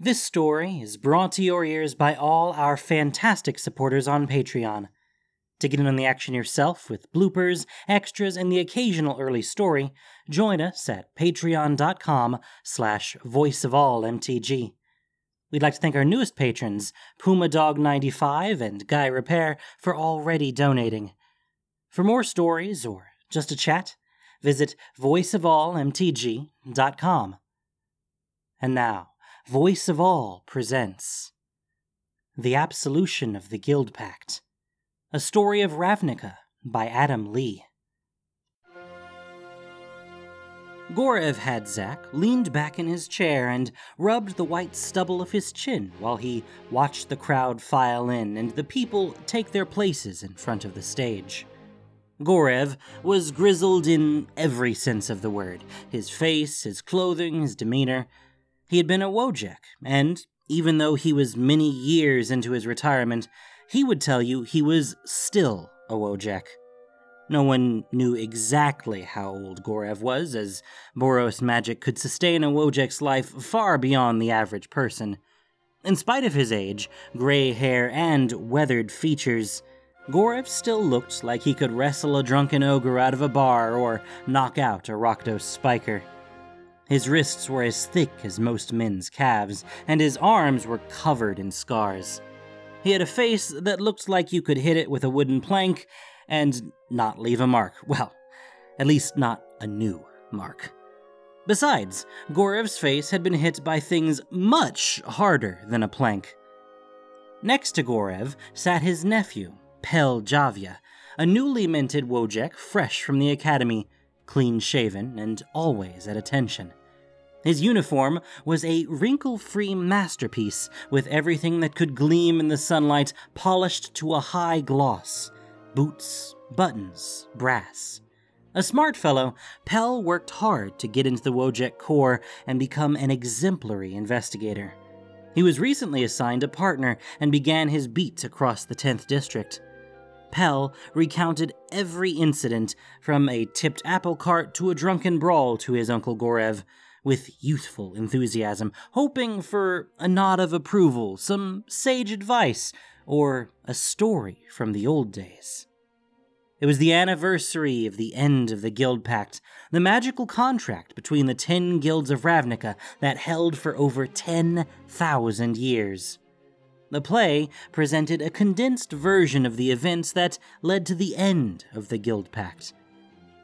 This story is brought to your ears by all our fantastic supporters on Patreon. To get in on the action yourself with bloopers, extras, and the occasional early story, join us at patreon.com slash voiceofallmtg. We'd like to thank our newest patrons, PumaDog95 and Guy Repair, for already donating. For more stories or just a chat, visit voiceofallmtg.com. And now, Voice of All presents The Absolution of the Guild Pact, a story of Ravnica by Adam Lee. Gorev Hadzak leaned back in his chair and rubbed the white stubble of his chin while he watched the crowd file in and the people take their places in front of the stage. Gorev was grizzled in every sense of the word his face, his clothing, his demeanor. He had been a Wojek, and even though he was many years into his retirement, he would tell you he was still a Wojek. No one knew exactly how old Gorev was, as Boros magic could sustain a Wojek's life far beyond the average person. In spite of his age, gray hair, and weathered features, Gorev still looked like he could wrestle a drunken ogre out of a bar or knock out a Rakdos spiker. His wrists were as thick as most men's calves, and his arms were covered in scars. He had a face that looked like you could hit it with a wooden plank and not leave a mark. Well, at least not a new mark. Besides, Gorev's face had been hit by things much harder than a plank. Next to Gorev sat his nephew, Pel Javia, a newly minted Wojek fresh from the academy, clean shaven and always at attention. His uniform was a wrinkle free masterpiece with everything that could gleam in the sunlight polished to a high gloss boots, buttons, brass. A smart fellow, Pell worked hard to get into the Wojek Corps and become an exemplary investigator. He was recently assigned a partner and began his beat across the 10th district. Pell recounted every incident, from a tipped apple cart to a drunken brawl to his Uncle Gorev, with youthful enthusiasm, hoping for a nod of approval, some sage advice, or a story from the old days. It was the anniversary of the end of the Guild Pact, the magical contract between the ten guilds of Ravnica that held for over 10,000 years. The play presented a condensed version of the events that led to the end of the Guild Pact.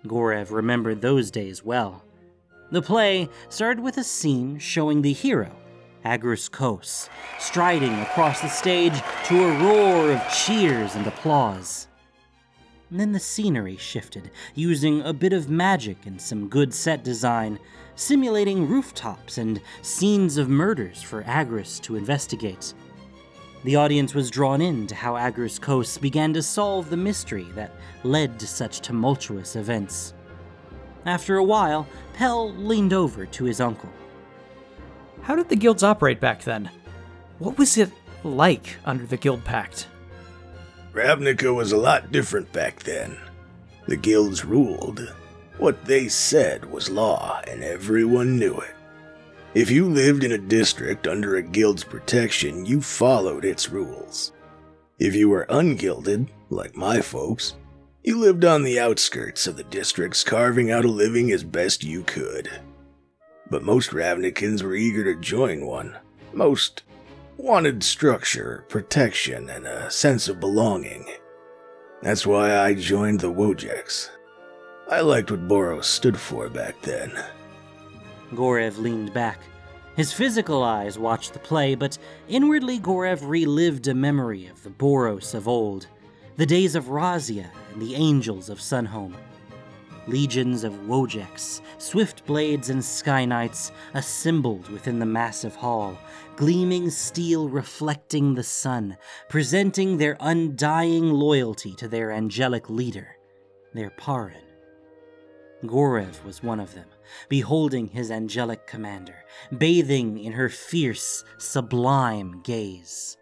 Gorev remembered those days well. The play started with a scene showing the hero, Agrus Kos, striding across the stage to a roar of cheers and applause. And then the scenery shifted, using a bit of magic and some good set design, simulating rooftops and scenes of murders for Agrus to investigate. The audience was drawn in to how Agrus Kos began to solve the mystery that led to such tumultuous events. After a while, Pell leaned over to his uncle. How did the guilds operate back then? What was it like under the Guild Pact? Ravnica was a lot different back then. The guilds ruled. What they said was law, and everyone knew it. If you lived in a district under a guild's protection, you followed its rules. If you were ungilded, like my folks, you lived on the outskirts of the districts, carving out a living as best you could. But most Ravnicans were eager to join one. Most wanted structure, protection, and a sense of belonging. That's why I joined the Wojeks. I liked what Boros stood for back then. Gorev leaned back. His physical eyes watched the play, but inwardly Gorev relived a memory of the Boros of old, the days of Razia and the angels of Sunhome. Legions of Wojeks, swift blades, and sky knights assembled within the massive hall, gleaming steel reflecting the sun, presenting their undying loyalty to their angelic leader, their Parun. Gorev was one of them, beholding his angelic commander, bathing in her fierce, sublime gaze.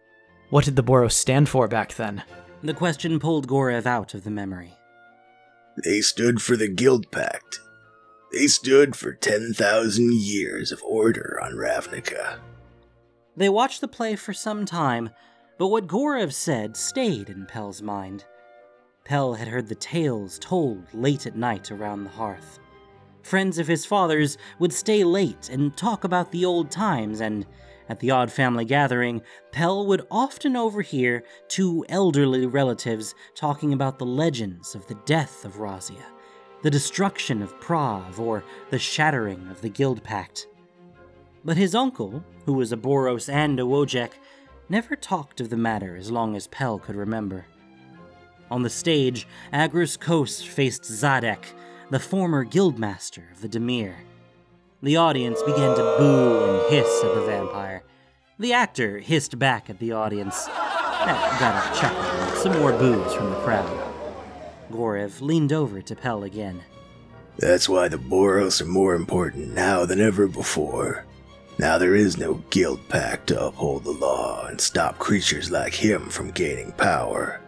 What did the Boros stand for back then? The question pulled Gorev out of the memory. They stood for the Guild Pact. They stood for 10,000 years of order on Ravnica. They watched the play for some time, but what Gorev said stayed in Pell's mind. Pell had heard the tales told late at night around the hearth. Friends of his father's would stay late and talk about the old times, and at the odd family gathering, Pell would often overhear two elderly relatives talking about the legends of the death of Razia, the destruction of Prahv, or the shattering of the Guild Pact. But his uncle, who was a Boros and a Wojek, never talked of the matter as long as Pell could remember. On the stage, Agrus Kos faced Szadek, the former guildmaster of the Dimir. The audience began to boo and hiss at the vampire. The actor hissed back at the audience. That got a chuckle and some more boos from the crowd. Gorev leaned over to Pell again. That's why the Boros are more important now than ever before. Now there is no guild pact to uphold the law and stop creatures like him from gaining power.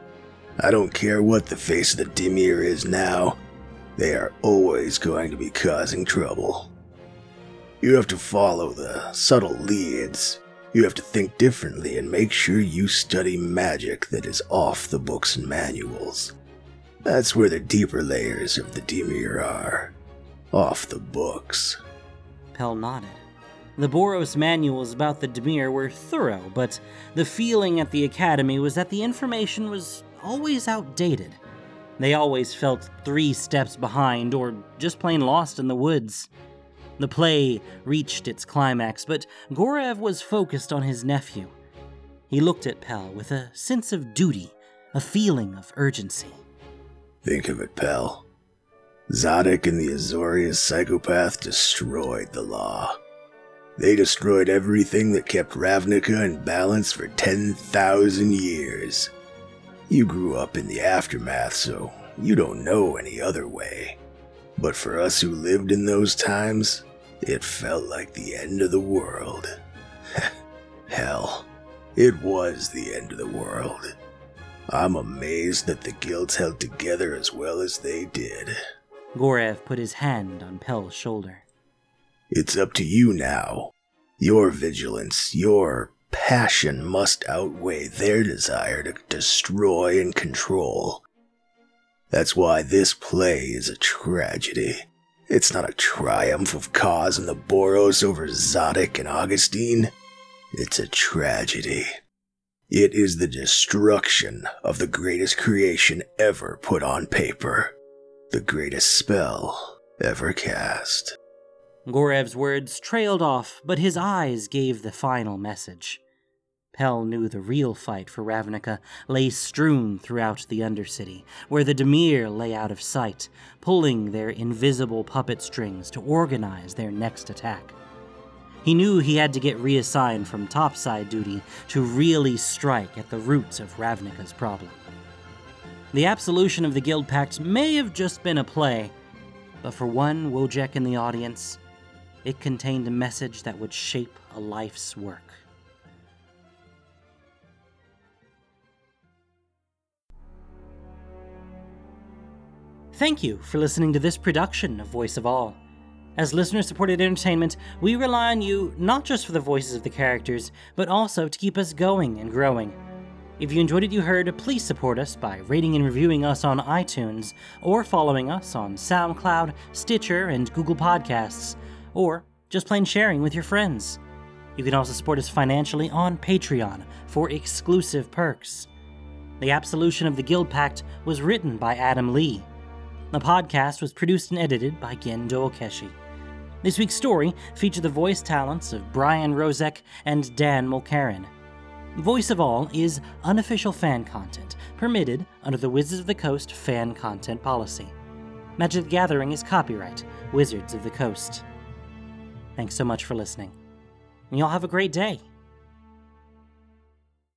I don't care what the face of the Dimir is now, they are always going to be causing trouble. You have to follow the subtle leads. You have to think differently and make sure you study magic that is off the books and manuals. That's where the deeper layers of the Dimir are. Off the books. Pell nodded. The Boros manuals about the Dimir were thorough, but the feeling at the Academy was that the information was always outdated. They always felt three steps behind or just plain lost in the woods. The play reached its climax, but Gorev was focused on his nephew. He looked at Pel with a sense of duty, a feeling of urgency. Think of it, pal. Szadek and the Azorius psychopath destroyed the law. They destroyed everything that kept Ravnica in balance for 10,000 years. You grew up in the aftermath, so you don't know any other way. But for us who lived in those times, it felt like the end of the world. Hell, it was the end of the world. I'm amazed that the guilds held together as well as they did. Gorev put his hand on Pell's shoulder. It's up to you now. Your vigilance, your passion must outweigh their desire to destroy and control. That's why this play is a tragedy. It's not a triumph of Kos and the Boros over Szadek and Augustin. It's a tragedy. It is the destruction of the greatest creation ever put on paper, the greatest spell ever cast. Gorev's words trailed off, but his eyes gave the final message. Pel knew the real fight for Ravnica lay strewn throughout the Undercity, where the Dimir lay out of sight, pulling their invisible puppet strings to organize their next attack. He knew he had to get reassigned from topside duty to really strike at the roots of Ravnica's problem. The absolution of the Guild Pact may have just been a play, but for one Wojek in the audience, it contained a message that would shape a life's work. Thank you for listening to this production of Voice of All. As listener supported entertainment, we rely on you not just for the voices of the characters, but also to keep us going and growing. If you enjoyed what you heard, please support us by rating and reviewing us on iTunes, or following us on SoundCloud, Stitcher, and Google Podcasts, or just plain sharing with your friends. You can also support us financially on Patreon for exclusive perks. The Absolution of the Guild Pact was written by Adam Lee. The podcast was produced and edited by Gendo Okeshi. This week's story featured the voice talents of Brian Rozek and Dan Mulcairn. Voice of All is unofficial fan content, permitted under the Wizards of the Coast fan content policy. Magic the Gathering is copyright Wizards of the Coast. Thanks so much for listening. And y'all have a great day.